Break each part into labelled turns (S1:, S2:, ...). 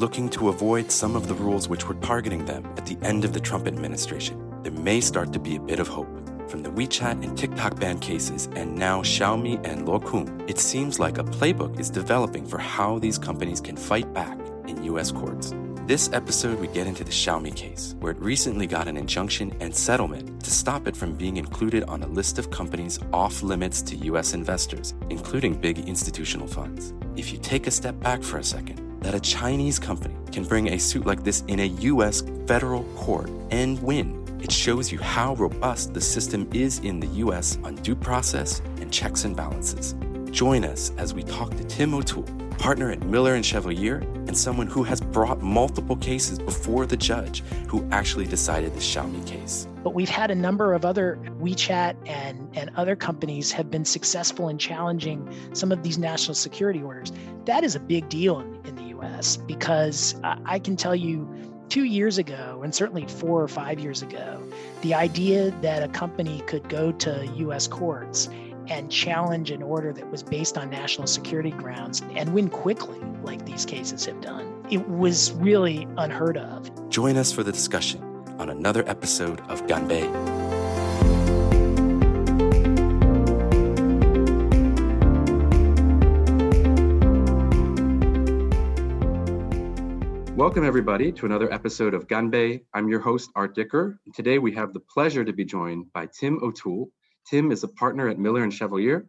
S1: looking to avoid some of the rules which were targeting them at the end of the Trump administration, there may start to be a bit of hope. From the WeChat and TikTok ban cases and now Xiaomi and Luokung, it seems like a playbook is developing for how these companies can fight back in US courts. This episode, we get into the Xiaomi case, where it recently got an injunction and settlement to stop it from being included on a list of companies off limits to US investors, including big institutional funds. If you take a step back for a second, that a Chinese company can bring a suit like this in a US federal court and win it shows you how robust the system is in the US on due process and checks and balances. Join us as we talk to Tim O'Toole, partner at Miller and Chevalier, and someone who has brought multiple cases before the judge who actually decided the Xiaomi case.
S2: But we've had a number of other WeChat and, and other companies have been successful in challenging some of these national security orders. That is a big deal in, in the US because I can tell you two years ago, and certainly four or five years ago, the idea that a company could go to US courts and challenge an order that was based on national security grounds and win quickly, like these cases have done, it was really unheard of.
S1: Join us for the discussion on another episode of Ganbei. Welcome, everybody, to another episode of Ganbei. I'm your host, Art Dicker. Today, we have the pleasure to be joined by Tim O'Toole. Tim is a partner at Miller and Chevalier,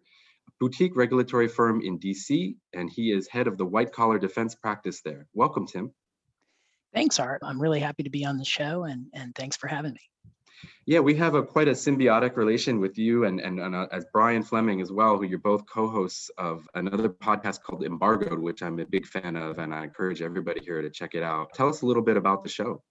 S1: a boutique regulatory firm in DC, and he is head of the white collar defense practice there. Welcome, Tim.
S2: Thanks, Art. I'm really happy to be on the show, and, and thanks for having me.
S1: Yeah, we have a quite a symbiotic relation with you and and, and uh, as Brian Fleming as well, who you're both co-hosts of another podcast called Embargoed, which I'm a big fan of, and I encourage everybody here to check it out. Tell us a little bit about the show.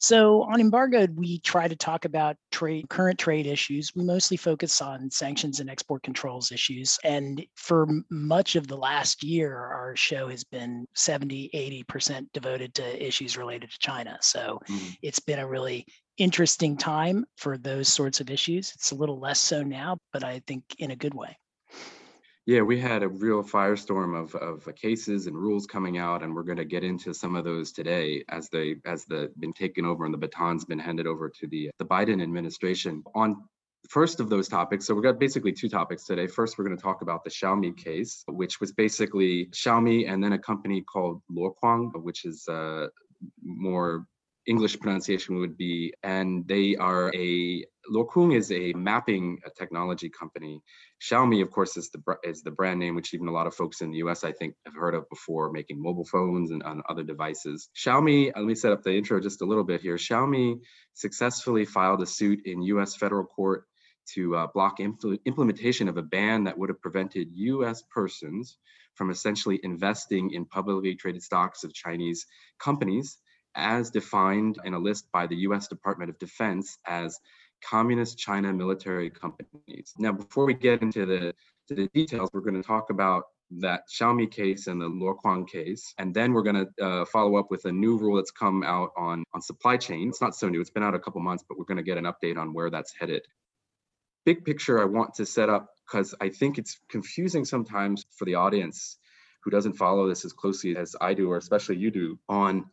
S2: So on embargoed, we try to talk about trade, current trade issues. We mostly focus on sanctions and export controls issues. And for much of the last year, our show has been 70, 80% devoted to issues related to China. So mm-hmm. it's been a really interesting time for those sorts of issues. It's a little less so now, but I think in a good way.
S1: Yeah, we had a real firestorm of, of cases and rules coming out, and we're going to get into some of those today as they as the been taken over and the baton's been handed over to the the Biden administration. On first of those topics, so we've got basically two topics today. First, we're going to talk about the Xiaomi case, which was basically Xiaomi and then a company called Luokung, which is uh, more English pronunciation would be, and they are a Luokung is a mapping technology company. Xiaomi, of course, is the is the brand name which even a lot of folks in the U.S. I think have heard of before, making mobile phones and on other devices. Xiaomi, let me set up the intro just a little bit here. Xiaomi successfully filed a suit in U.S. federal court to uh, block impl- implementation of a ban that would have prevented U.S. persons from essentially investing in publicly traded stocks of Chinese companies as defined in a list by the US Department of Defense as communist China military companies. Now, before we get into the, to the details, we're going to talk about that Xiaomi case and the Luokung case. And then we're going to uh, follow up with a new rule that's come out on, on supply chain. It's not so new, it's been out a couple months, but we're going to get an update on where that's headed. Big picture, I want to set up because I think it's confusing sometimes for the audience who doesn't follow this as closely as I do, or especially you do, on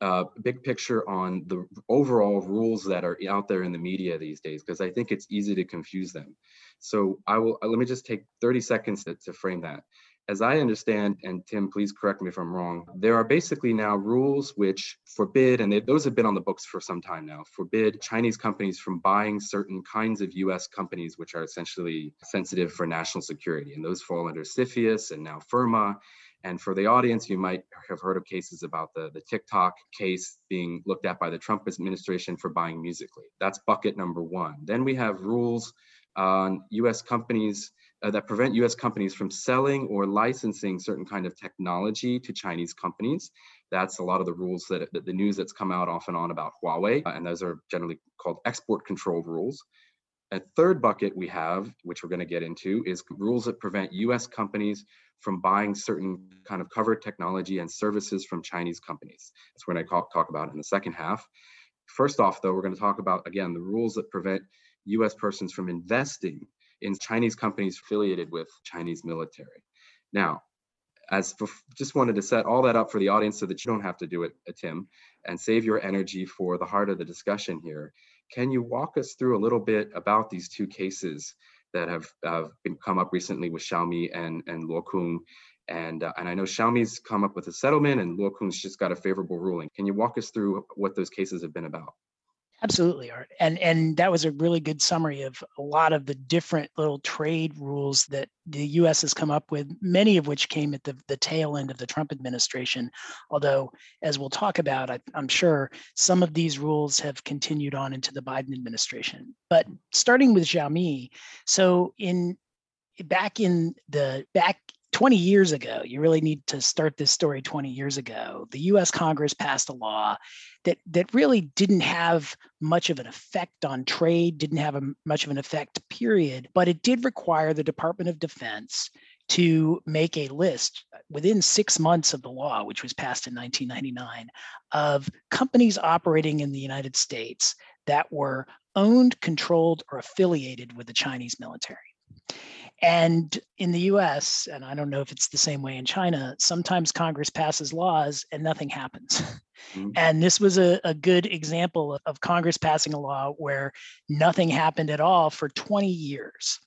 S1: uh, big picture on the overall rules that are out there in the media these days, because I think it's easy to confuse them. So I will uh, let me just take 30 seconds to, to frame that. As I understand, and Tim, please correct me if I'm wrong, there are basically now rules which forbid, and they, those have been on the books for some time now, forbid Chinese companies from buying certain kinds of US companies which are essentially sensitive for national security. And those fall under CFIUS and now FIRRMA. And for the audience, you might have heard of cases about the, the TikTok case being looked at by the Trump administration for buying Musical.ly. That's bucket number one. Then we have rules on US companies uh, that prevent US companies from selling or licensing certain kind of technology to Chinese companies. That's a lot of the rules that, that the news that's come out off and on about Huawei, uh, and those are generally called export control rules. A third bucket we have, which we're going to get into, is rules that prevent US companies from buying certain kind of covered technology and services from Chinese companies. That's what I talk about in the second half. First off, though, we're going to talk about, again, the rules that prevent US persons from investing in Chinese companies affiliated with Chinese military. Now, as for, just wanted to set all that up for the audience so that you don't have to do it, uh, Tim, and save your energy for the heart of the discussion here. Can you walk us through a little bit about these two cases that have uh, been come up recently with Xiaomi and and Luokung? And uh, and I know Xiaomi's come up with a settlement, and Luokung's just got a favorable ruling. Can you walk us through what those cases have been about?
S2: Absolutely, Art. And and that was a really good summary of a lot of the different little trade rules that the US has come up with, many of which came at the, the tail end of the Trump administration. Although, as we'll talk about, I, I'm sure some of these rules have continued on into the Biden administration. But starting with Xiaomi, so in back in the back 20 years ago, you really need to start this story 20 years ago. The US Congress passed a law that, that really didn't have much of an effect on trade, didn't have a, much of an effect, period, but it did require the Department of Defense to make a list uh, within six months of the law, which was passed in 1999, of companies operating in the United States that were owned, controlled, or affiliated with the Chinese military. And in the US, and I don't know if it's the same way in China, sometimes Congress passes laws and nothing happens. Mm-hmm. And this was a, a good example of Congress passing a law where nothing happened at all for 20 years.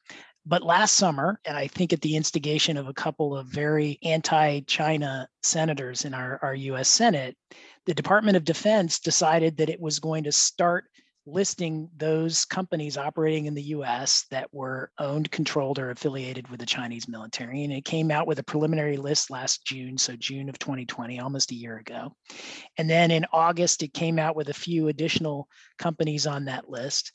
S2: But last summer, and I think at the instigation of a couple of very anti China senators in our, our US Senate, the Department of Defense decided that it was going to start listing those companies operating in the US that were owned, controlled, or affiliated with the Chinese military. And it came out with a preliminary list last June, so June of 2020, almost a year ago. And then in August, it came out with a few additional companies on that list.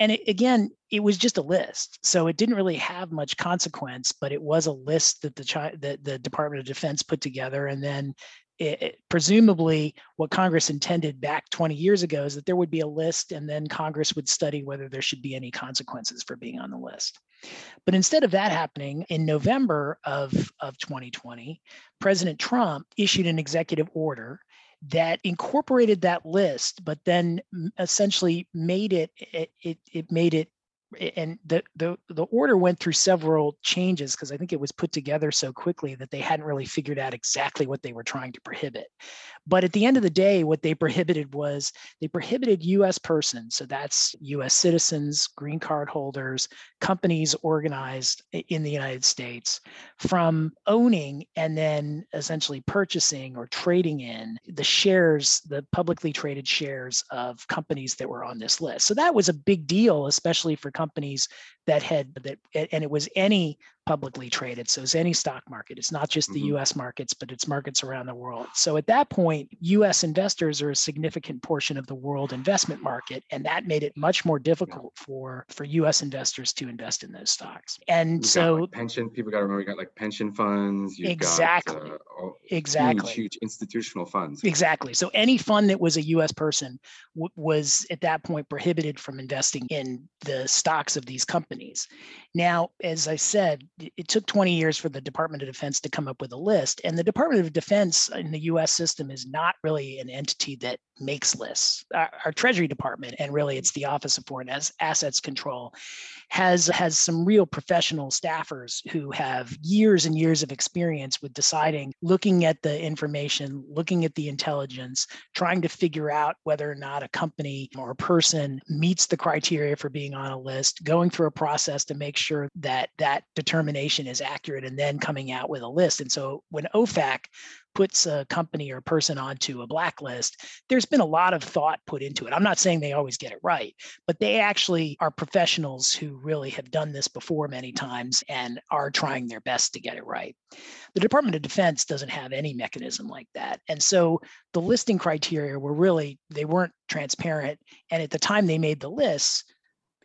S2: And it, again, it was just a list, so it didn't really have much consequence. But it was a list that the that the Department of Defense put together, and then it, it, presumably what Congress intended back 20 years ago is that there would be a list and then Congress would study whether there should be any consequences for being on the list. But instead of that happening in November of, of 2020, President Trump issued an executive order that incorporated that list, but then essentially made it, it, it, it made it and the, the the order went through several changes because I think it was put together so quickly that they hadn't really figured out exactly what they were trying to prohibit. But at the end of the day, what they prohibited was they prohibited U.S. persons, so that's U.S. citizens, green card holders, companies organized in the United States, from owning and then essentially purchasing or trading in the shares, the publicly traded shares of companies that were on this list. So that was a big deal, especially for companies that had that and it was any publicly traded so it's any stock market it's not just the mm-hmm. us markets but it's markets around the world. So at that point us investors are a significant portion of the world investment market and that made it much more difficult for for us investors to invest in those stocks. And
S1: You've
S2: so
S1: like pension people got to remember you got like pension funds
S2: exactly
S1: got,
S2: uh, exactly
S1: huge, huge, institutional funds.
S2: Exactly. So any fund that was a us person w- was at that point prohibited from investing in the stocks of these companies. Now as i said it took 20 years for the Department of Defense to come up with a list. And the Department of Defense in the US system is not really an entity that makes lists. Our, our Treasury Department, and really it's the Office of Foreign Assets Control, has has some real professional staffers who have years and years of experience with deciding, looking at the information, looking at the intelligence, trying to figure out whether or not a company or a person meets the criteria for being on a list, going through a process to make sure that that determination is accurate, and then coming out with a list. And so when OFAC puts a company or person onto a blacklist, there's been a lot of thought put into it. I'm not saying they always get it right, but they actually are professionals who really have done this before many times and are trying their best to get it right. The Department of Defense doesn't have any mechanism like that. And so the listing criteria were really, they weren't transparent. And at the time they made the lists,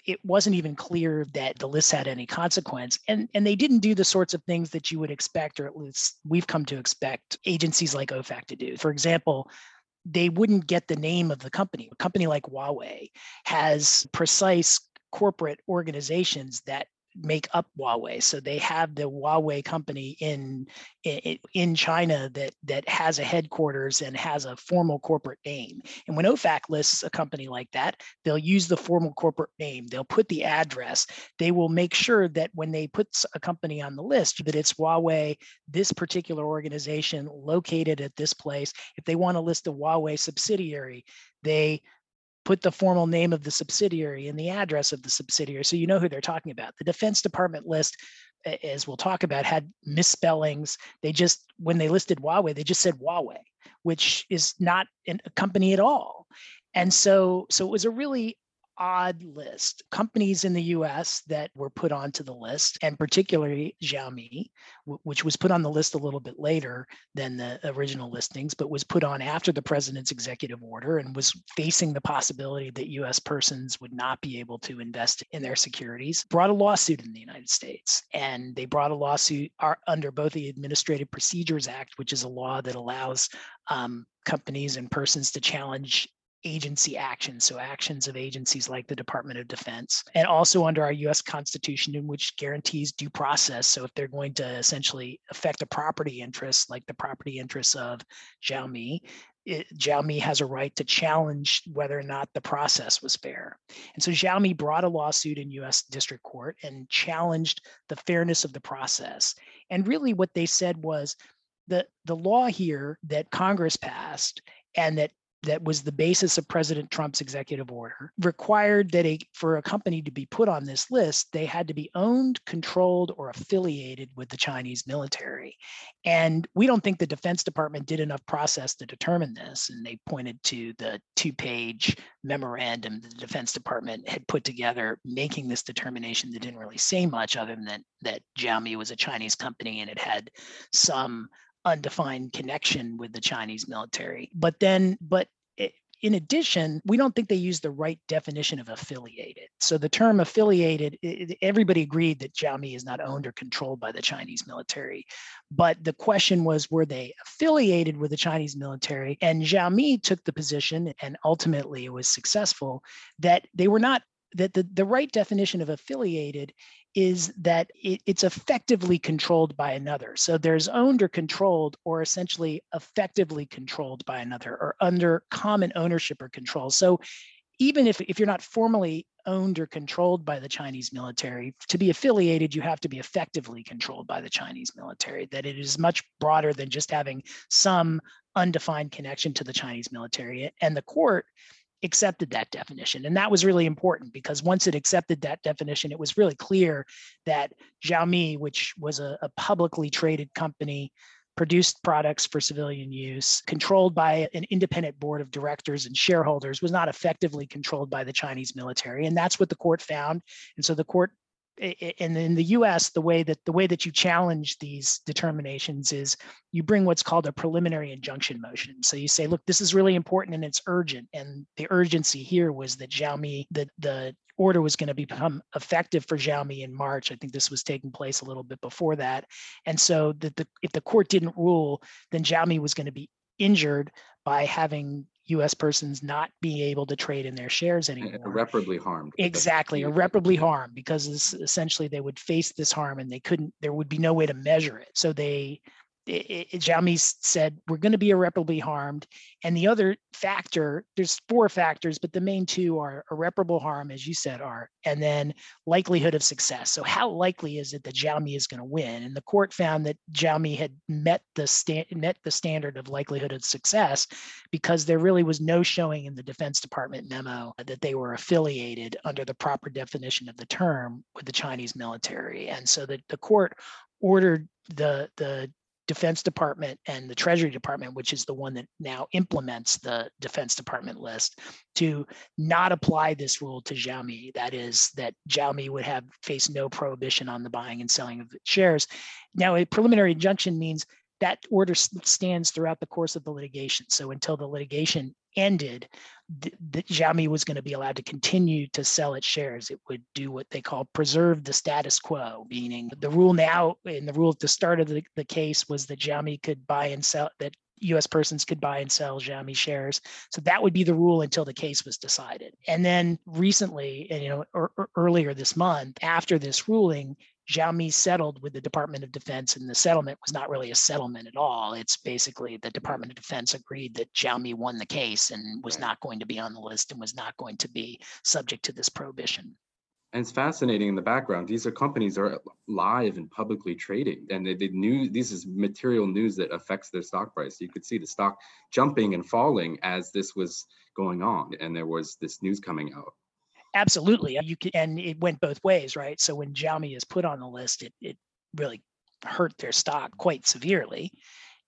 S2: it wasn't even clear that the list had any consequence. And, and they didn't do the sorts of things that you would expect, or at least we've come to expect agencies like OFAC to do. For example, they wouldn't get the name of the company. A company like Huawei has precise corporate organizations that make up Huawei. So they have the Huawei company in in, in China that that has a headquarters and has a formal corporate name. And when OFAC lists a company like that, they'll use the formal corporate name. They'll put the address. They will make sure that when they put a company on the list, that it's Huawei, this particular organization located at this place. If they want to list a Huawei subsidiary, they put the formal name of the subsidiary and the address of the subsidiary so you know who they're talking about. The Defense Department list, as we'll talk about, had misspellings. They just, when they listed Huawei, they just said Huawei, which is not a company at all. And so, so it was a really odd list. Companies in the US that were put onto the list, and particularly Xiaomi, which was put on the list a little bit later than the original listings, but was put on after the president's executive order and was facing the possibility that US persons would not be able to invest in their securities, brought a lawsuit in the United States. And they brought a lawsuit under both the Administrative Procedures Act, which is a law that allows um, companies and persons to challenge agency actions, so actions of agencies like the Department of Defense, and also under our US Constitution, in which guarantees due process. So if they're going to essentially affect a property interest, like the property interests of Xiaomi, it, Xiaomi has a right to challenge whether or not the process was fair. And so Xiaomi brought a lawsuit in US District Court and challenged the fairness of the process. And really what they said was the, the law here that Congress passed and that that was the basis of President Trump's executive order required that a for a company to be put on this list, they had to be owned, controlled, or affiliated with the Chinese military. And we don't think the Defense Department did enough process to determine this. And they pointed to the two-page memorandum the Defense Department had put together, making this determination that didn't really say much other than that Xiaomi was a Chinese company and it had some undefined connection with the Chinese military. But then, but in addition, we don't think they use the right definition of affiliated. So the term affiliated, everybody agreed that Xiaomi is not owned or controlled by the Chinese military. But the question was, were they affiliated with the Chinese military? And Xiaomi took the position, and ultimately it was successful, that they were not that the, the right definition of affiliated is that it, it's effectively controlled by another. So there's owned or controlled, or essentially effectively controlled by another, or under common ownership or control. So even if, if you're not formally owned or controlled by the Chinese military, to be affiliated, you have to be effectively controlled by the Chinese military, that it is much broader than just having some undefined connection to the Chinese military. And the court accepted that definition. And that was really important because once it accepted that definition, it was really clear that Xiaomi, which was a, a publicly traded company, produced products for civilian use, controlled by an independent board of directors and shareholders, was not effectively controlled by the Chinese military. And that's what the court found. And so the court and in the US, the way that the way that you challenge these determinations is you bring what's called a preliminary injunction motion. So you say, look, this is really important and it's urgent. And the urgency here was that Xiaomi, the, the order was going to become effective for Xiaomi in March. I think this was taking place a little bit before that. And so that the, if the court didn't rule, then Xiaomi was going to be injured by having US persons not being able to trade in their shares anymore.
S1: Irreparably harmed.
S2: Exactly, irreparably harmed because essentially they would face this harm and they couldn't, there would be no way to measure it. So they Xiaomi said we're going to be irreparably harmed. And the other factor, there's four factors, but the main two are irreparable harm, as you said, are, and then likelihood of success. So how likely is it that Xiaomi is going to win? And the court found that Xiaomi had met the sta- met the standard of likelihood of success because there really was no showing in the Defense Department memo that they were affiliated under the proper definition of the term with the Chinese military. And so that the court ordered the the Defense Department and the Treasury Department, which is the one that now implements the Defense Department list, to not apply this rule to Xiaomi. That is, that Xiaomi would have faced no prohibition on the buying and selling of shares. Now, a preliminary injunction means that order stands throughout the course of the litigation. So until the litigation ended, the Xiaomi was going to be allowed to continue to sell its shares. It would do what they call preserve the status quo, meaning the rule now, and the rule at the start of the, the case was that Xiaomi could buy and sell, that US persons could buy and sell Xiaomi shares. So that would be the rule until the case was decided. And then recently, you know, er, er, earlier this month, after this ruling, Xiaomi settled with the Department of Defense, and the settlement was not really a settlement at all. It's basically the Department of Defense agreed that Xiaomi won the case and was not going to be on the list and was not going to be subject to this prohibition.
S1: And it's fascinating in the background. These are companies are live and publicly trading, and they, they knew this is material news that affects their stock price. You could see the stock jumping and falling as this was going on, and there was this news coming out.
S2: Absolutely, you can, and it went both ways, right? So when Xiaomi is put on the list, it it really hurt their stock quite severely,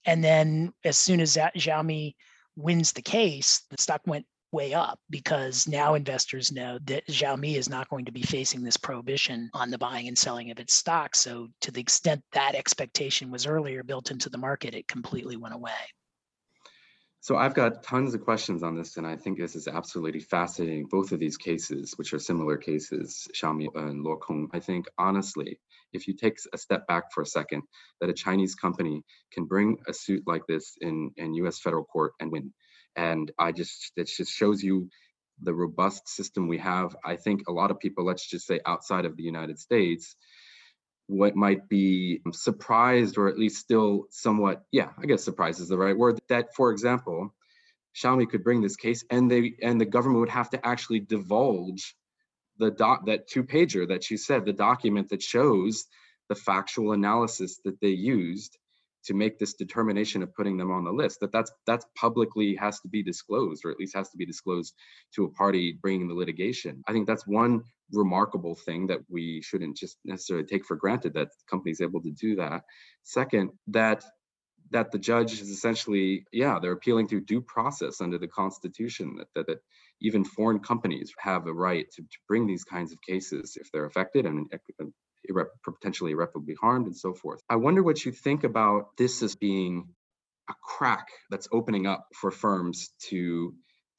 S2: and then as soon as that Xiaomi wins the case, the stock went way up because now investors know that Xiaomi is not going to be facing this prohibition on the buying and selling of its stock. So, to the extent that expectation was earlier built into the market, it completely went away.
S1: So I've got tons of questions on this, and I think this is absolutely fascinating. Both of these cases, which are similar cases, Xiaomi and Luokung, I think honestly, if you take a step back for a second, that a Chinese company can bring a suit like this in, in U.S. federal court and win and i just it just shows you the robust system we have i think a lot of people let's just say outside of the united states what might be um, surprised or at least still somewhat yeah i guess surprised is the right word that for example xiaomi could bring this case and they and the government would have to actually divulge the dot that two pager that you said the document that shows the factual analysis that they used to make this determination of putting them on the list that that's that's publicly has to be disclosed or at least has to be disclosed to a party bringing the litigation. I think that's one remarkable thing that we shouldn't just necessarily take for granted that companies able to do that. Second that that the judge is essentially yeah they're appealing to due process under the constitution that, that, that even foreign companies have a right to, to bring these kinds of cases if they're affected and irre- potentially irreparably harmed and so forth. I wonder what you think about this as being a crack that's opening up for firms to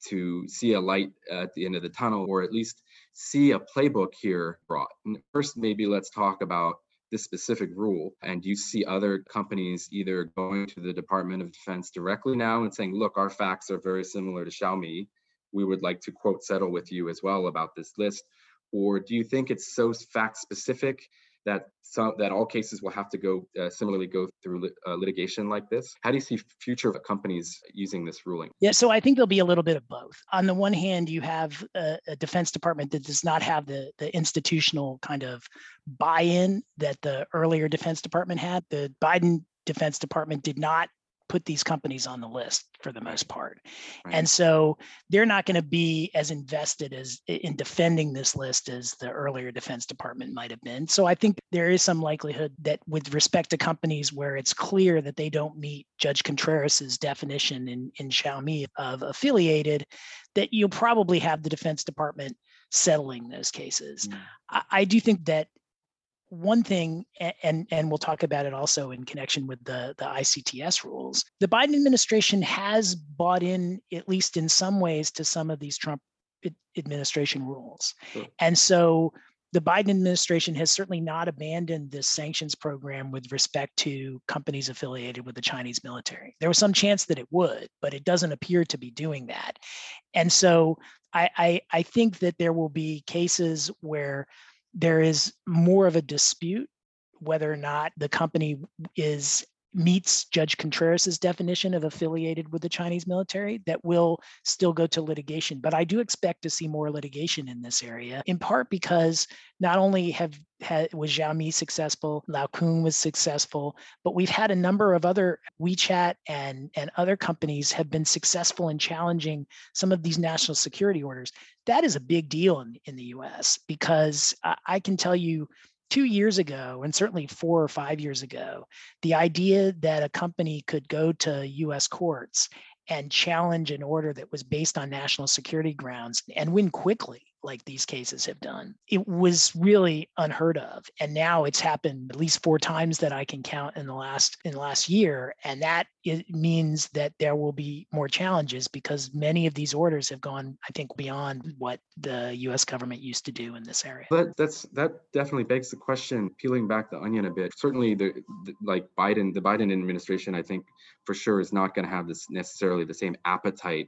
S1: to see a light at the end of the tunnel or at least see a playbook here brought. First, maybe let's talk about this specific rule. And you see other companies either going to the Department of Defense directly now and saying, look, our facts are very similar to Xiaomi. We would like to quote settle with you as well about this list or do you think it's so fact specific that some that all cases will have to go uh, similarly go through uh, litigation like this? How do you see future companies using this ruling?
S2: Yeah, so I think there'll be a little bit of both. On the one hand, you have a, a Defense Department that does not have the the institutional kind of buy-in that the earlier Defense Department had. The Biden Defense Department did not put these companies on the list for the most part. Right. And so they're not going to be as invested as in defending this list as the earlier Defense Department might have been. So I think there is some likelihood that with respect to companies where it's clear that they don't meet Judge Contreras's definition in, in Xiaomi of affiliated, that you'll probably have the Defense Department settling those cases. Mm. I, I do think that one thing and and we'll talk about it also in connection with the the ICTS rules the Biden administration has bought in at least in some ways to some of these Trump administration rules sure. and so the Biden administration has certainly not abandoned this sanctions program with respect to companies affiliated with the Chinese military. There was some chance that it would, but it doesn't appear to be doing that. And so I, I, I think that there will be cases where there is more of a dispute whether or not the company is meets Judge Contreras's definition of affiliated with the Chinese military that will still go to litigation. But I do expect to see more litigation in this area, in part because not only have had, was Xiaomi successful, Luokung was successful, but we've had a number of other WeChat and, and other companies have been successful in challenging some of these national security orders. That is a big deal in, in the US because I, I can tell you two years ago, and certainly four or five years ago, the idea that a company could go to US courts and challenge an order that was based on national security grounds and win quickly like these cases have done. It was really unheard of. And now it's happened at least four times that I can count in the last in the last year. And that it means that there will be more challenges because many of these orders have gone, I think, beyond what the US government used to do in this area.
S1: But that's that definitely begs the question, peeling back the onion a bit. Certainly the, the like Biden, the Biden administration, I think for sure is not going to have this necessarily the same appetite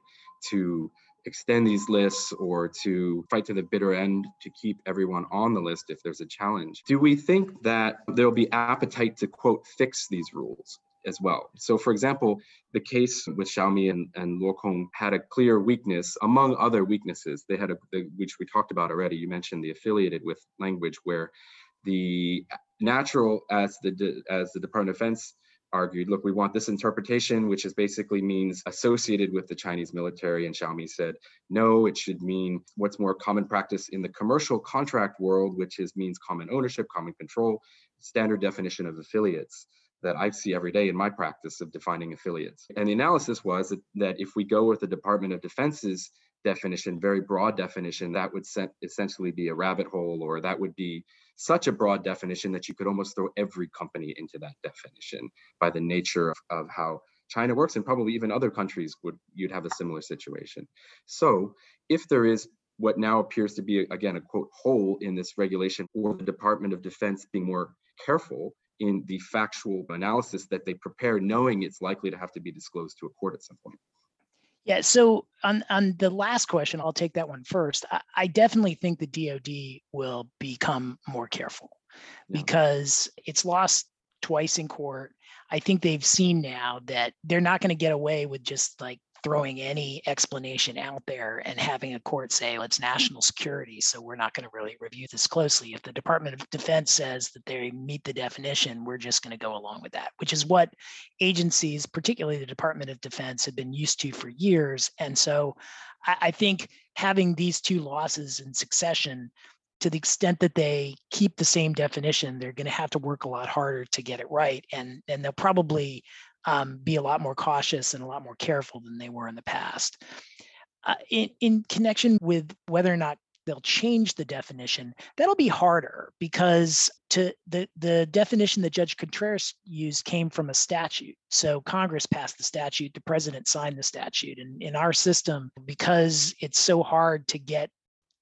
S1: to extend these lists or to fight to the bitter end to keep everyone on the list if there's a challenge. Do we think that there'll be appetite to quote fix these rules? as well. So, for example, the case with Xiaomi and, and Luokung had a clear weakness, among other weaknesses. They had a, the, which we talked about already. You mentioned the affiliated with language, where the natural, as the as the Department of Defense argued, look, we want this interpretation, which is basically means associated with the Chinese military. And Xiaomi said, no, it should mean what's more common practice in the commercial contract world, which is means common ownership, common control, standard definition of affiliates that I see every day in my practice of defining affiliates. And the analysis was that, that if we go with the Department of Defense's definition, very broad definition, that would essentially be a rabbit hole, or that would be such a broad definition that you could almost throw every company into that definition by the nature of, of how China works, and probably even other countries would you'd have a similar situation. So if there is what now appears to be again a quote hole in this regulation, or the Department of Defense being more careful in the factual analysis that they prepare, knowing it's likely to have to be disclosed to a court at some point.
S2: Yeah. So on on the last question, I'll take that one first. I, I definitely think the DoD will become more careful yeah. because it's lost twice in court. I think they've seen now that they're not going to get away with just like throwing any explanation out there and having a court say well, it's mm. national security so we're not going to really review this closely. If the department of defense says that they meet the definition we're just going to go along with that which is what agencies particularly the department of defense have been used to for years and so i, I think having these two losses in succession to the extent that they keep the same definition, they're going to have to work a lot harder to get it right, and and they'll probably um, be a lot more cautious and a lot more careful than they were in the past. Uh, in, in connection with whether or not they'll change the definition, that'll be harder because to the, the definition that Judge Contreras used came from a statute. So Congress passed the statute, the president signed the statute. And in our system, because it's so hard to get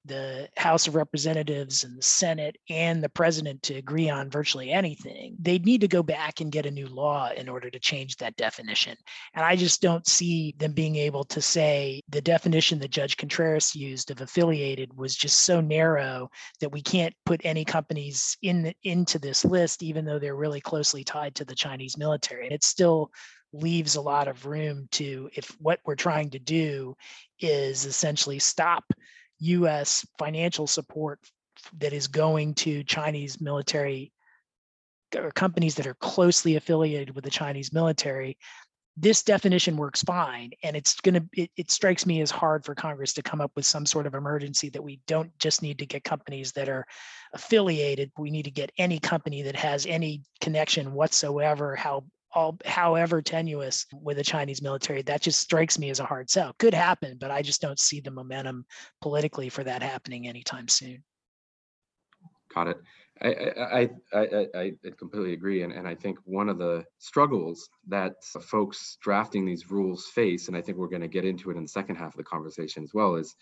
S2: the House of Representatives and the Senate and the president to agree on virtually anything, they'd need to go back and get a new law in order to change that definition. And I just don't see them being able to say the definition that Judge Contreras used of affiliated was just so narrow that we can't put any companies in into this list, even though they're really closely tied to the Chinese military. And it still leaves a lot of room to if what we're trying to do is essentially stop US financial support that is going to Chinese military or companies that are closely affiliated with the Chinese military, this definition works fine. And it's going to, it, strikes me as hard for Congress to come up with some sort of emergency that we don't just need to get companies that are affiliated. We need to get any company that has any connection whatsoever, how all, however tenuous with the Chinese military, that just strikes me as a hard sell. Could happen, but I just don't see the momentum politically for that happening anytime soon.
S1: Got it. I, I, I, I, completely agree. And, and I think one of the struggles that folks drafting these rules face, and I think we're going to get into it in the second half of the conversation as well, is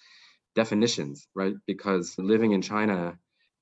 S1: definitions, right? Because living in China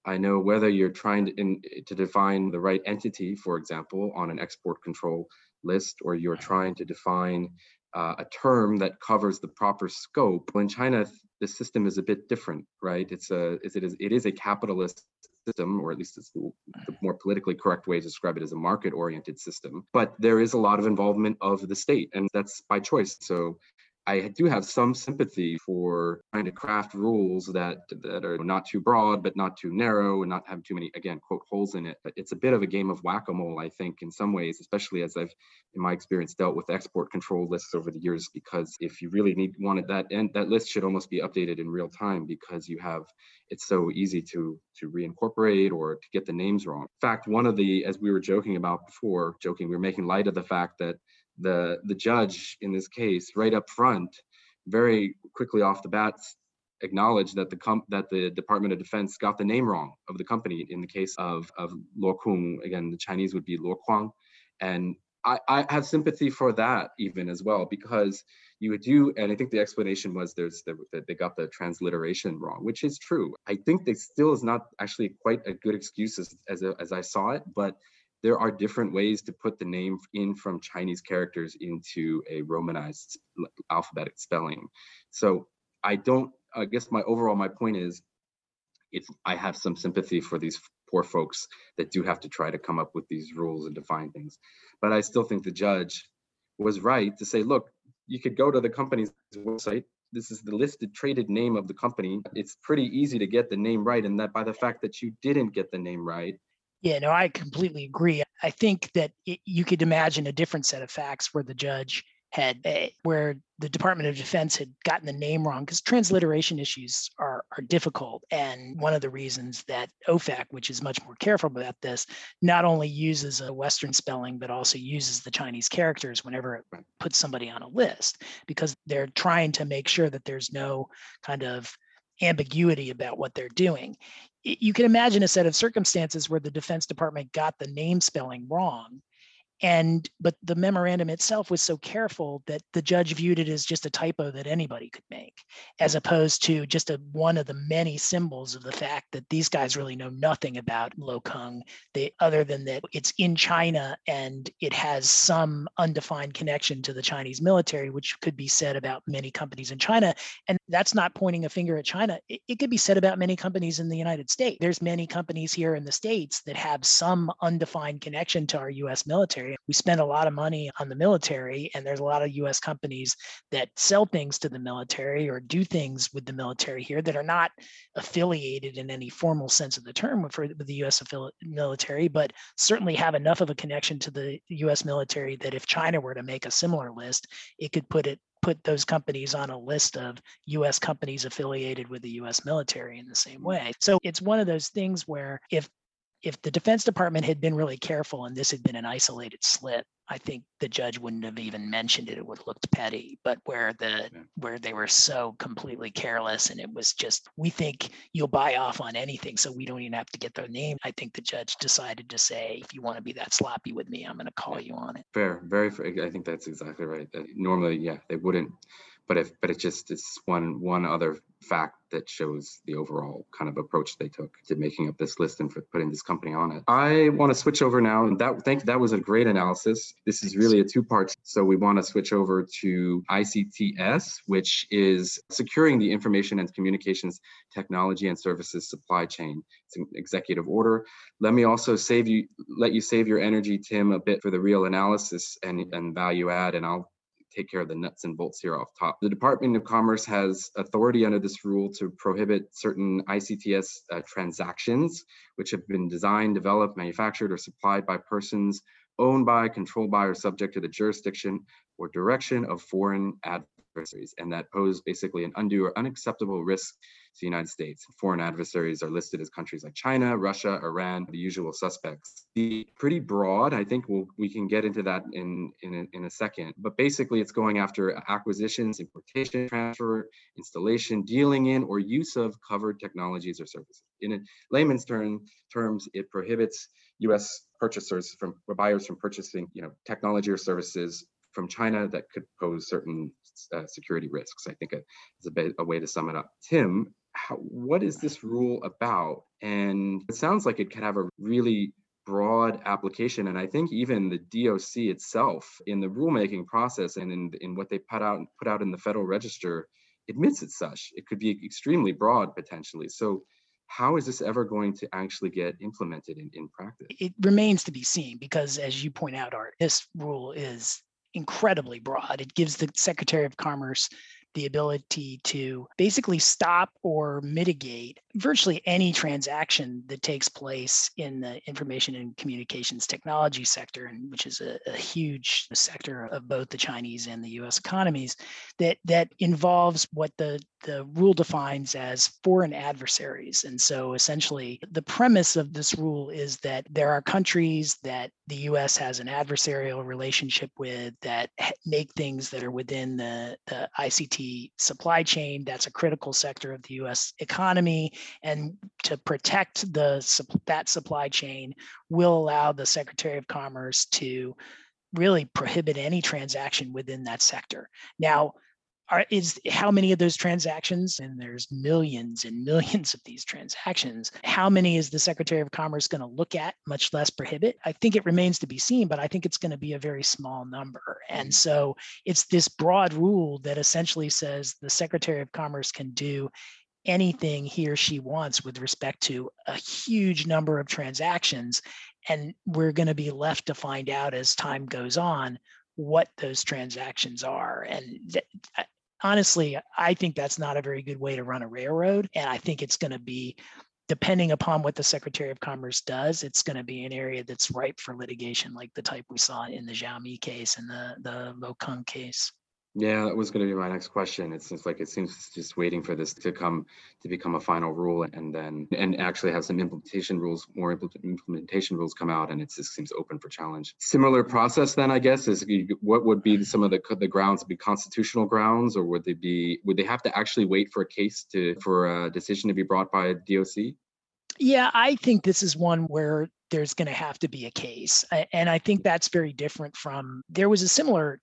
S1: I know whether you're trying to, in, to define the right entity, for example, on an export control list, or you're trying to define uh, a term that covers the proper scope. Well, in China, the system is a bit different, right? It's a it is it is a capitalist system, or at least it's the, the more politically correct way to describe it as a market-oriented system. But there is a lot of involvement of the state, and that's by choice. So I do have some sympathy for trying to craft rules that that are not too broad but not too narrow and not have too many again quote holes in it. But it's a bit of a game of whack-a-mole, I think, in some ways, especially as I've in my experience dealt with export control lists over the years. Because if you really need wanted that and that list should almost be updated in real time because you have it's so easy to to reincorporate or to get the names wrong. In fact, one of the as we were joking about before, joking, we were making light of the fact that the the judge in this case right up front very quickly off the bat acknowledge that the that the Department of Defense got the name wrong of the company in the case of of Luokung. Again, the Chinese would be Luokuang, and I, I have sympathy for that even as well because you would do, and I think the explanation was there's the, that they got the transliteration wrong, which is true. I think they still is not actually quite a good excuse as as, a, as I saw it, but there are different ways to put the name in from Chinese characters into a Romanized alphabetic spelling. So I don't, I guess my overall, my point is, it's, I have some sympathy for these poor folks that do have to try to come up with these rules and define things. But I still think the judge was right to say, look, you could go to the company's website. This is the listed traded name of the company. It's pretty easy to get the name right. And that by the fact that you didn't get the name right,
S2: yeah, no, I completely agree. I think that it, you could imagine a different set of facts where the judge had, uh, where the Department of Defense had gotten the name wrong because transliteration issues are, are difficult. And one of the reasons that OFAC, which is much more careful about this, not only uses a Western spelling, but also uses the Chinese characters whenever it puts somebody on a list, because they're trying to make sure that there's no kind of ambiguity about what they're doing. You can imagine a set of circumstances where the Defense Department got the name spelling wrong and but the memorandum itself was so careful that the judge viewed it as just a typo that anybody could make as opposed to just a one of the many symbols of the fact that these guys really know nothing about Luokung they other than that it's in china and it has some undefined connection to the chinese military which could be said about many companies in china. And that's not pointing a finger at china. It, it could be said about many companies in the united states. There's many companies here in the states that have some undefined connection to our us military we spend a lot of money on the military, and there's a lot of US companies that sell things to the military or do things with the military here that are not affiliated in any formal sense of the term with, with the US military, but certainly have enough of a connection to the US military that if China were to make a similar list, it could put it put those companies on a list of US companies affiliated with the US military in the same mm. way. So it's one of those things where if if the Defense Department had been really careful and this had been an isolated slip, I think the judge wouldn't have even mentioned it. It would have looked petty. But where the yeah. where they were so completely careless and it was just, we think you'll buy off on anything, so we don't even have to get their name. I think the judge decided to say, if you want to be that sloppy with me, I'm going to call you on it.
S1: Fair, very. Fair. I think that's exactly right. Uh, normally, yeah, they wouldn't but if but it just it's one one other fact that shows the overall kind of approach they took to making up this list and for putting this company on it. I want to switch over now, and that thank that was a great analysis. This is really a two part, so we want to switch over to ICTS, which is securing the information and communications technology and services supply chain. It's an executive order. Let me also save you let you save your energy, Tim, a bit for the real analysis and, and value add, and I'll take care of the nuts and bolts here off top. The Department of Commerce has authority under this rule to prohibit certain ICTS uh, transactions, which have been designed, developed, manufactured, or supplied by persons owned by, controlled by, or subject to the jurisdiction or direction of foreign adversaries, and that pose basically an undue or unacceptable risk to the United States. Foreign adversaries are listed as countries like China, Russia, Iran, the usual suspects. The pretty broad. I think we'll, we can get into that in, in, a, in a second. But basically, it's going after acquisitions, importation, transfer, installation, dealing in, or use of covered technologies or services. In layman's term, terms, it prohibits U.S. purchasers from buyers from purchasing, you know, technology or services from China that could pose certain uh, security risks. I think is a, bit, a way to sum it up. Tim, how, what is this rule about? And it sounds like it could have a really broad application. And I think even the DOC itself in the rulemaking process and in, in what they put out put out in the Federal Register admits it's such. It could be extremely broad potentially. So how is this ever going to actually get implemented in, in practice?
S2: It remains to be seen because as you point out, Art, this rule is incredibly broad. It gives the Secretary of Commerce the ability to basically stop or mitigate virtually any transaction that takes place in the information and communications technology sector, and which is a, a, huge sector of both the Chinese and the U.S. economies, that that involves what the the rule defines as foreign adversaries. And so essentially, the premise of this rule is that there are countries that the US has an adversarial relationship with that make things that are within the, the ICT supply chain. That's a critical sector of the US economy. And to protect the that supply chain will allow the Secretary of Commerce to really prohibit any transaction within that sector. Now, are, is how many of those transactions, and there's millions and millions of these transactions, how many is the Secretary of Commerce going to look at, much less prohibit? I think it remains to be seen, but I think it's going to be a very small number. And mm. so it's this broad rule that essentially says the Secretary of Commerce can do anything he or she wants with respect to a huge number of transactions. And we're going to be left to find out as time goes on what those transactions are. And th- honestly, I think that's not a very good way to run a railroad. And I think it's going to be, depending upon what the Secretary of Commerce does, it's going to be an area that's ripe for litigation, like the type we saw in the Xiaomi case and the, the Luokung case.
S1: Yeah, that was going to be my next question. It seems like it seems just waiting for this to come to become a final rule, and then and actually have some implementation rules, more implementation rules come out, and it just seems open for challenge. Similar process, then I guess is what would be some of the the grounds? Be constitutional grounds, or would they be would they have to actually wait for a case to for a decision to be brought by DOC?
S2: Yeah, I think this is one where there's going to have to be a case. And I think that's very different from there was a similar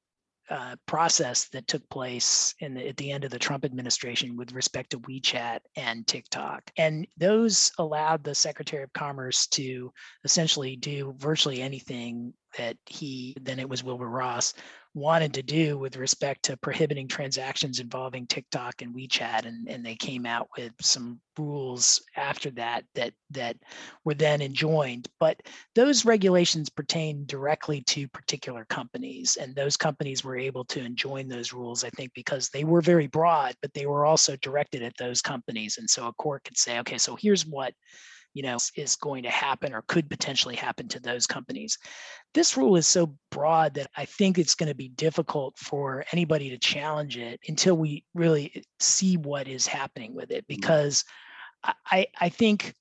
S2: uh, process that took place the, at the end of the Trump administration with respect to WeChat and TikTok. And those allowed the Secretary of Commerce to essentially do virtually anything that he, then it was Wilbur Ross, wanted to do with respect to prohibiting transactions involving TikTok and WeChat, and, and they came out with some rules after that that that were then enjoined. But those regulations pertain directly to particular companies, and those companies were able to enjoin those rules, I think, because they were very broad, but they were also directed at those companies. And so a court could say, okay, so here's what you know is going to happen or could potentially happen to those companies this rule is so broad that i think it's going to be difficult for anybody to challenge it until we really eh, see what is happening with it mm-hmm. because i i think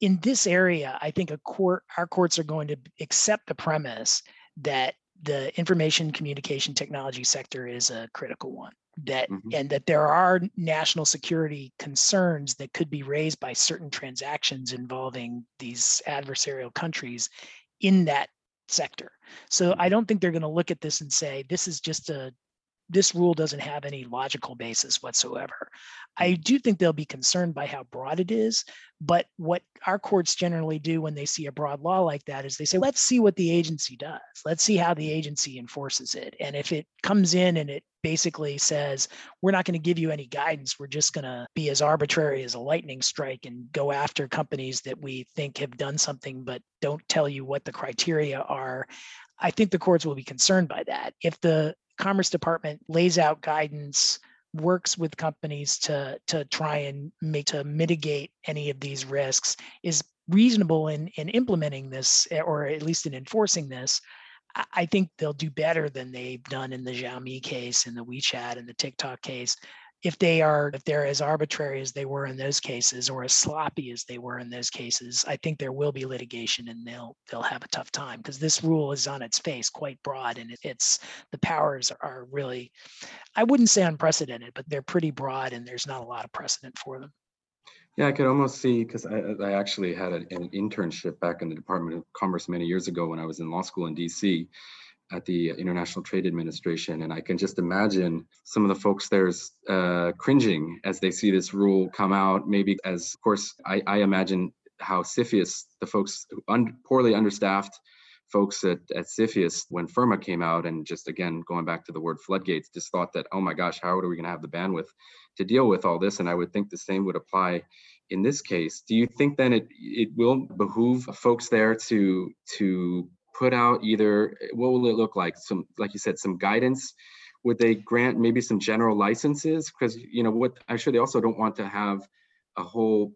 S2: in this area i think a court our courts are going to accept the premise that the information communication technology sector is a critical one that mm-hmm. and that there are national security concerns that could be raised by certain transactions involving these adversarial countries in that sector. So I mm-hmm. don't think they're going to look at this and say this is just a this rule doesn't have any logical basis whatsoever. I hmm. do think they'll be concerned by how broad it is, but what our courts generally do when they see a broad law like that is they say, let's see what the agency does. Let's see how the hmm. agency enforces it. And if it comes in and it basically says, we're not going to give you any guidance, we're just going to be as arbitrary as a lightning strike and go after companies that we think have done something but don't tell you what the criteria are. I think the courts will be concerned by that. If the Commerce Department lays out guidance, works with companies to to try and make to mitigate any of these risks, is reasonable in in implementing this eh, or at least in enforcing this. I think they'll do better than they've done in the Xiaomi case, in the WeChat, and the TikTok case, if they are if they're as arbitrary as they were in those cases or as sloppy as they were in those cases i think there will be litigation and they'll they'll have a tough time because this rule is on its face quite broad and it's the powers are really i wouldn't say unprecedented but they're pretty broad and there's not a lot of precedent for them.
S1: Yeah, I could almost see because I, I actually had an, an internship back in the Department of Commerce many years ago when I was in law school in DC at the International Trade Administration. And I can just imagine some of the folks there's uh, cringing as they see this rule come out. Maybe as, of course, I, I imagine how CFIUS, the folks un- poorly understaffed folks at, at CFIUS, when FIRRMA came out, and just again, going back to the word floodgates, just thought that, oh my gosh, how are we going to have the bandwidth to deal with all this? And I would think the same would apply in this case. Do you think then it, it will behoove folks there to, to put out either what will it look like? Some, like you said, some guidance. Would they grant maybe some general licenses? Because you know what? I'm sure they also don't want to have a whole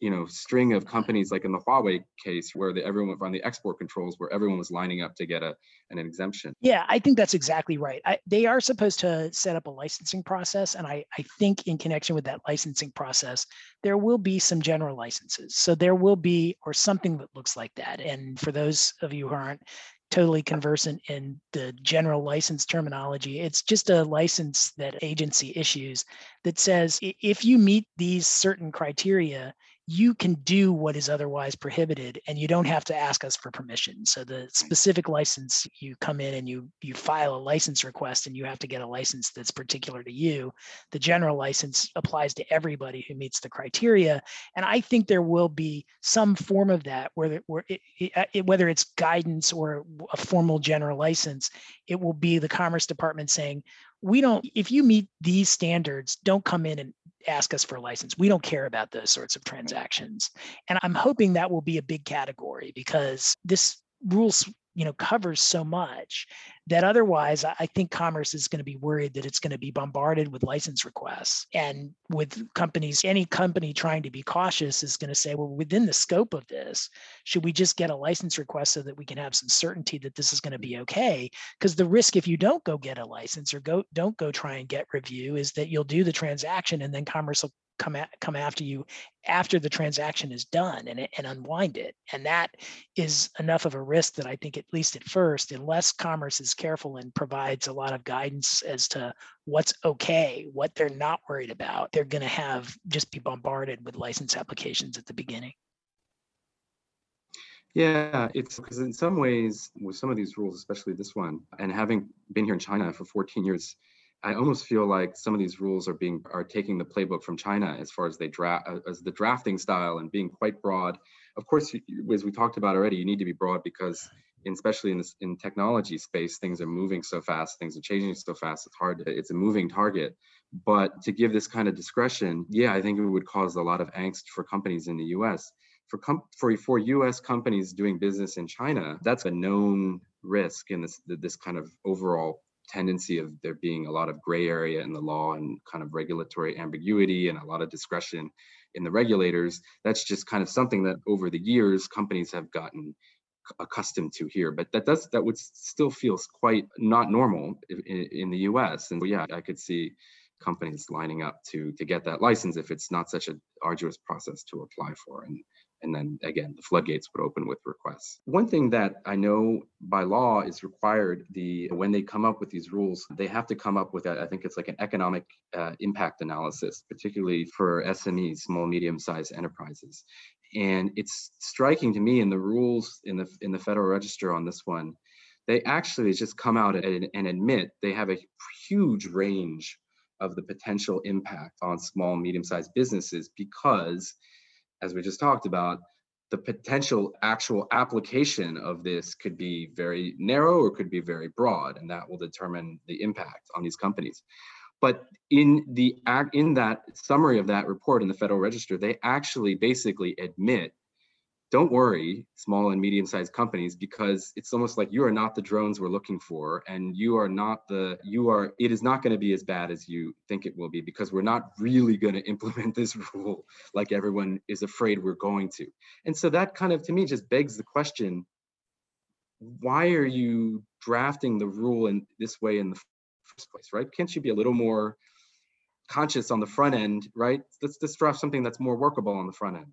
S1: you know string of companies like in the Huawei case where the, everyone on the export controls where everyone was lining up to get a an exemption.
S2: Yeah, I think that's exactly right. I, they are supposed to set up a licensing process, and I I think in connection with that licensing process, there will be some general licenses. So there will be or something that looks like that. And for those of you who aren't totally conversant in the general license terminology. It's just a license that agency issues that says if you meet these certain criteria, you can do what is otherwise prohibited and you don't have to ask us for permission. So the specific license you come in and you you file a license request and you have to get a license that's particular to you. The general license applies to everybody who meets the criteria and i think there will be some form of that where, where it, it, uh, whether it's guidance or a formal general license it will be the commerce department saying we don't if you meet these standards don't come in and ask us for a license. We don't care about those sorts of transactions. And i'm hoping that will be a big category because this rules you know covers so much that otherwise i think commerce is going to be worried that it's going to be bombarded with license requests. And with companies any company trying to be cautious is going to say well within the scope of this should we just get a license request so that we can have some certainty that this is going to be okay? Because the risk if you don't go get a license or go don't go try and get review is that you'll do the transaction and then commerce will come at, come after you after the transaction is done and, and unwind it. And that is enough of a risk that I think, at least at first, unless commerce is careful and provides a lot of guidance as to what's okay, what they're not worried about, they're going to have just be bombarded with license applications at the beginning.
S1: Yeah, it's because in some ways, with some of these rules, especially this one, and having been here in China for 14 years, I almost feel like some of these rules are being are taking the playbook from China as far as they draft as the drafting style and being quite broad. Of course, as we talked about already, you need to be broad because, especially in this in technology space, things are moving so fast, things are changing so fast. It's hard. To, it's a moving target. But to give this kind of discretion, yeah, I think it would cause a lot of angst for companies in the U.S. For com- for for U.S. companies doing business in China, that's a known risk in this this kind of overall tendency of there being a lot of gray area in the law and kind of regulatory ambiguity and a lot of discretion in the regulators. That's just kind of something that over the years companies have gotten accustomed to here but that does that would still feels quite not normal in, in the us and yeah i could see companies lining up to to get that license if it's not such an arduous process to apply for and and then again the floodgates would open with requests. One thing that i know by law is required the when they come up with these rules they have to come up with I think it's like an economic uh, impact analysis particularly for smes small medium sized enterprises. And it's striking to me in the rules in the in the federal register on this one they actually just come out and, and admit they have a huge range of the potential impact on small medium sized businesses because as we just talked about, the potential actual application of this could be very narrow or could be very broad, and that will determine the impact on these companies. But in the in that summary of that report in the Federal Register, they actually basically admit don't worry, small and medium sized companies, because it's almost like you are not the drones we're looking for. And you are not the, you are, it is not going to be as bad as you think it will be because we're not really going to implement this rule like everyone is afraid we're going to. And so that kind of, to me, just begs the question why are you drafting the rule in this way in the first place, right? Can't you be a little more conscious on the front end, right? Let's, let's draft something that's more workable on the front end.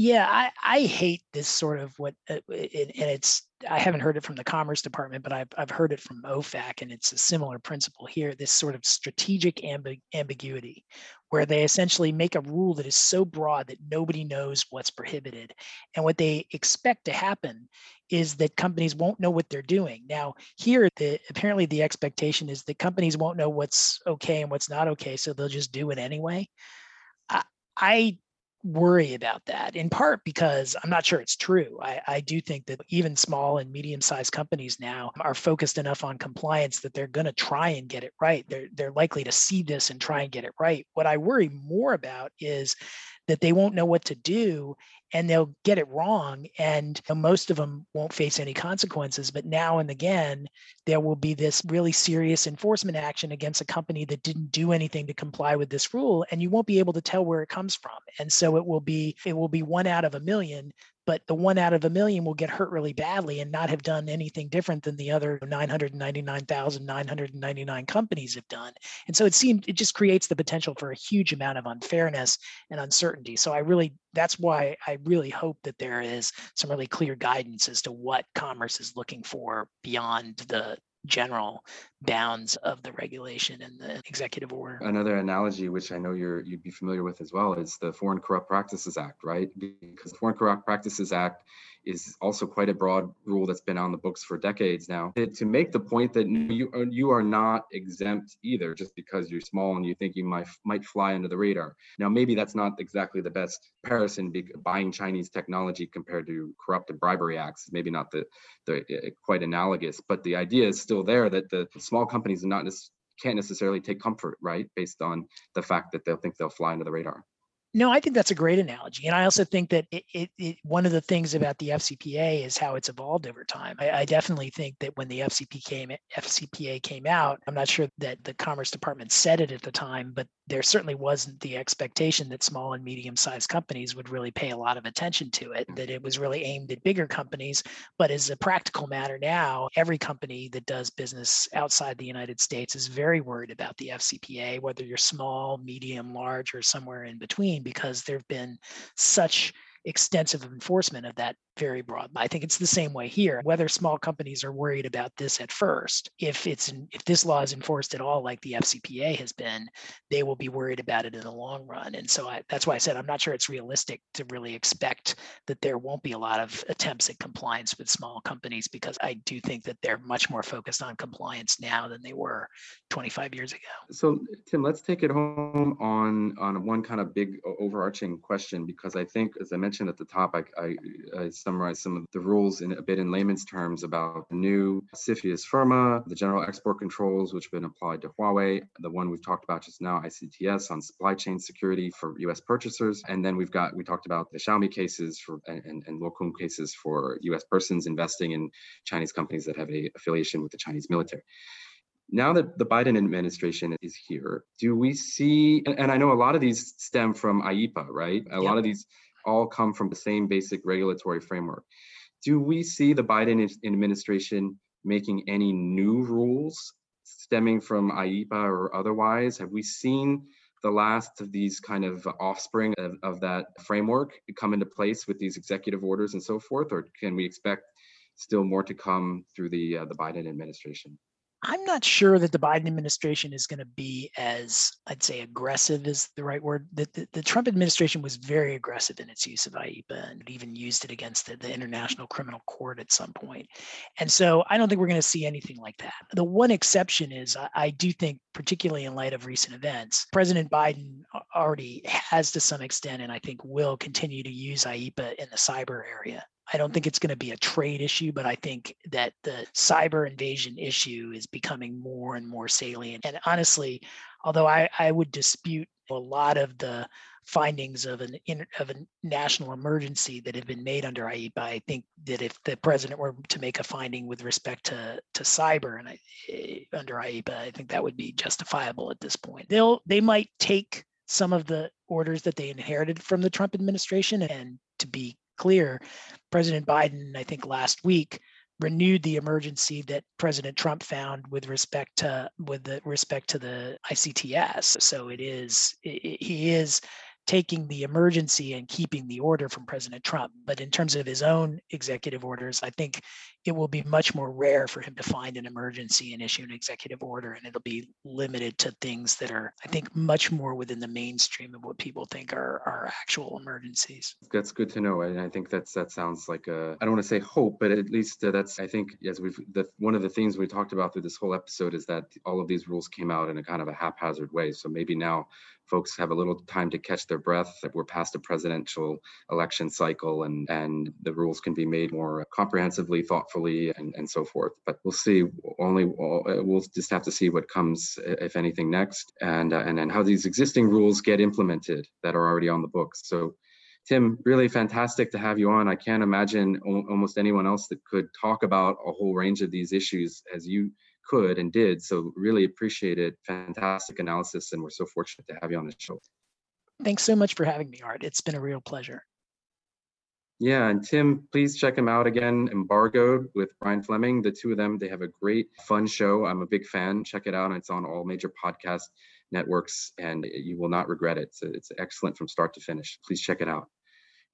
S2: Yeah, I, I hate this sort of what, uh, it, and it's I haven't heard it from the Commerce Department, but I've I've heard it from OFAC, and it's a similar principle here. This sort of strategic ambi- ambiguity, where they essentially make a rule that is so broad that nobody knows what's prohibited, and what they expect to happen is that companies won't know what they're doing. Now, here, the apparently the expectation is that companies won't know what's okay and what's not okay, so they'll just do it anyway. I, I worry about that in part because I'm not sure it's true. I, I do think that even small and medium sized companies now are focused enough on compliance that they're going to try and get it right. They're, they're likely to see this and try and get it right. What I worry more about is that they won't know what to do and they'll get it wrong and most of them won't face any consequences but now and again there will be this really serious enforcement action against a company that didn't do anything to comply with this rule and you won't be able to tell where it comes from and so it will be it will be one out of a million but the one out of a million will get hurt really badly and not have done anything different than the other 999,999 companies have done. And so it seemed it just creates the potential for a huge amount of unfairness and uncertainty. So I really that's why I really hope that there is some really clear guidance as to what commerce is looking for beyond the general bounds of the regulation and the executive order.
S1: Another analogy, which I know you're you'd be familiar with as well, is the Foreign Corrupt Practices Act, right? Because the Foreign Corrupt Practices Act is also quite a broad rule that's been on the books for decades now. To make the point that you are, you are not exempt either, just because you're small and you think you might might fly under the radar. Now, maybe that's not exactly the best comparison. Buying Chinese technology compared to corrupt and bribery acts, maybe not the the uh, quite analogous, but the idea is still there that the small companies are not can't necessarily take comfort, right, based on the fact that they'll think they'll fly under the radar.
S2: No, I think that's a great analogy, and I also think that it, it, it, one of the things about the FCPA is how it's evolved over time. I, I, definitely think that when the FCP came, FCPA came out, I'm not sure that the Commerce Department said it at the time, but there certainly wasn't the expectation that small and medium-sized companies would really pay a lot of attention to it. That it was really aimed at bigger companies. But as a practical matter now, every company that does business outside the United States is very worried about the FCPA, whether you're small, medium, large, or somewhere in between because there have been such extensive enforcement of that very broad. I think it's the same way here. Whether small companies are worried about this at first, if it's if this law is enforced at all, like the FCPA has been, they will be worried about it in the long run. And so I, that's why I said I'm not sure it's realistic to really expect that there won't be a lot of attempts at compliance with small companies because I do think that they're much more focused on compliance now than they were 25 years ago.
S1: So Tim, let's take it home on on one kind of big overarching question because I think, as I mentioned at the top, I, I, I summarize some of the rules in a bit in layman's terms about the new CFIUS FIRRMA, the general export controls, which have been applied to Huawei, the one we've talked about just now, ICTS on supply chain security for US purchasers. And then we've got, we talked about the Xiaomi cases for and, and cases for US persons investing in Chinese companies that have a affiliation with the Chinese military now that the Biden administration is here, do we see, and I know a lot of these stem from IEEPA, right? A yep. lot of these all come from the same basic regulatory framework. Do we see the Biden administration making any new rules stemming from IEEPA or otherwise? Have we seen the last of these kind of offspring of, of that framework come into place with these executive orders and so forth, or can we expect still more to come through the uh, the Biden administration?
S2: I'm not sure that the Biden administration is going to be as, I'd say, aggressive is the right word. The, the, the, Trump administration was very aggressive in its use of IEEPA and even used it against the, the International Criminal Court at some point. And so I don't think we're going to see anything like that. The one exception is I, I do think, particularly in light of recent events, President Biden already has to some extent, and I think will continue to use IEEPA in the cyber area. I don't think it's going to be a trade issue, but I think that the cyber invasion issue is becoming more and more salient. And honestly, although I, I would dispute a lot of the findings of an of a national emergency that have been made under IEEPA, I think that if the president were to make a finding with respect to to cyber and I, eh, under IEEPA, I think that would be justifiable at this point. They'll they might take some of the orders that they inherited from the Trump administration and to be clear, President Biden, I think last week, renewed the emergency that President Trump found with respect to with the respect to the ICTS. So it is it, he is taking the emergency and keeping the order from President Trump. But in terms of his own executive orders, I think it will be much more rare for him to find an emergency and issue an executive order. And it'll be limited to things that are, I think, much more within the mainstream of what people think are, are actual emergencies.
S1: That's good to know. And I think that's that sounds like a, I don't want to say hope, but at least uh, that's, I think, as we've, the, one of the things we talked about through this whole episode is that all of these rules came out in a kind of a haphazard way. So maybe now folks have a little time to catch their breath we're past a presidential election cycle and and the rules can be made more comprehensively thoughtfully and, and so forth but we'll see only we'll just have to see what comes if anything next and uh, and then how these existing rules get implemented that are already on the books so Tim, really fantastic to have you on. I can't imagine almost anyone else that could talk about a whole range of these issues as you could and did. So really appreciate it. Fantastic analysis, and we're so fortunate to have you on the show.
S2: Thanks so much for having me, Art. It's been a real pleasure.
S1: Yeah, and Tim, please check him out again. Embargoed with Brian Fleming. The two of them, they have a great, fun show. I'm a big fan. Check it out. It's on all major podcast networks, and you will not regret it. It's, it's excellent from start to finish. Please check it out.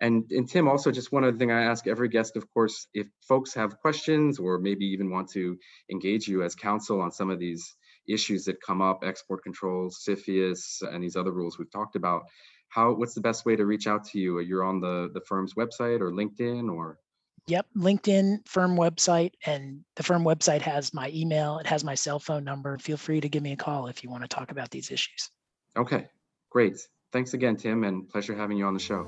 S1: And, and Tim, also just one other thing I ask every guest, of course, if folks have questions or maybe even want to engage you as counsel on some of these issues that come up, export controls, CFIUS, and these other rules we've talked about, how what's the best way to reach out to you? Are You're on the the firm's website or LinkedIn or
S2: Yep, LinkedIn firm website, and the firm website has my email. It has my cell phone number. Feel free to give me a call if you want to talk about these issues.
S1: Okay, great. Thanks again, Tim, and pleasure having you on the show.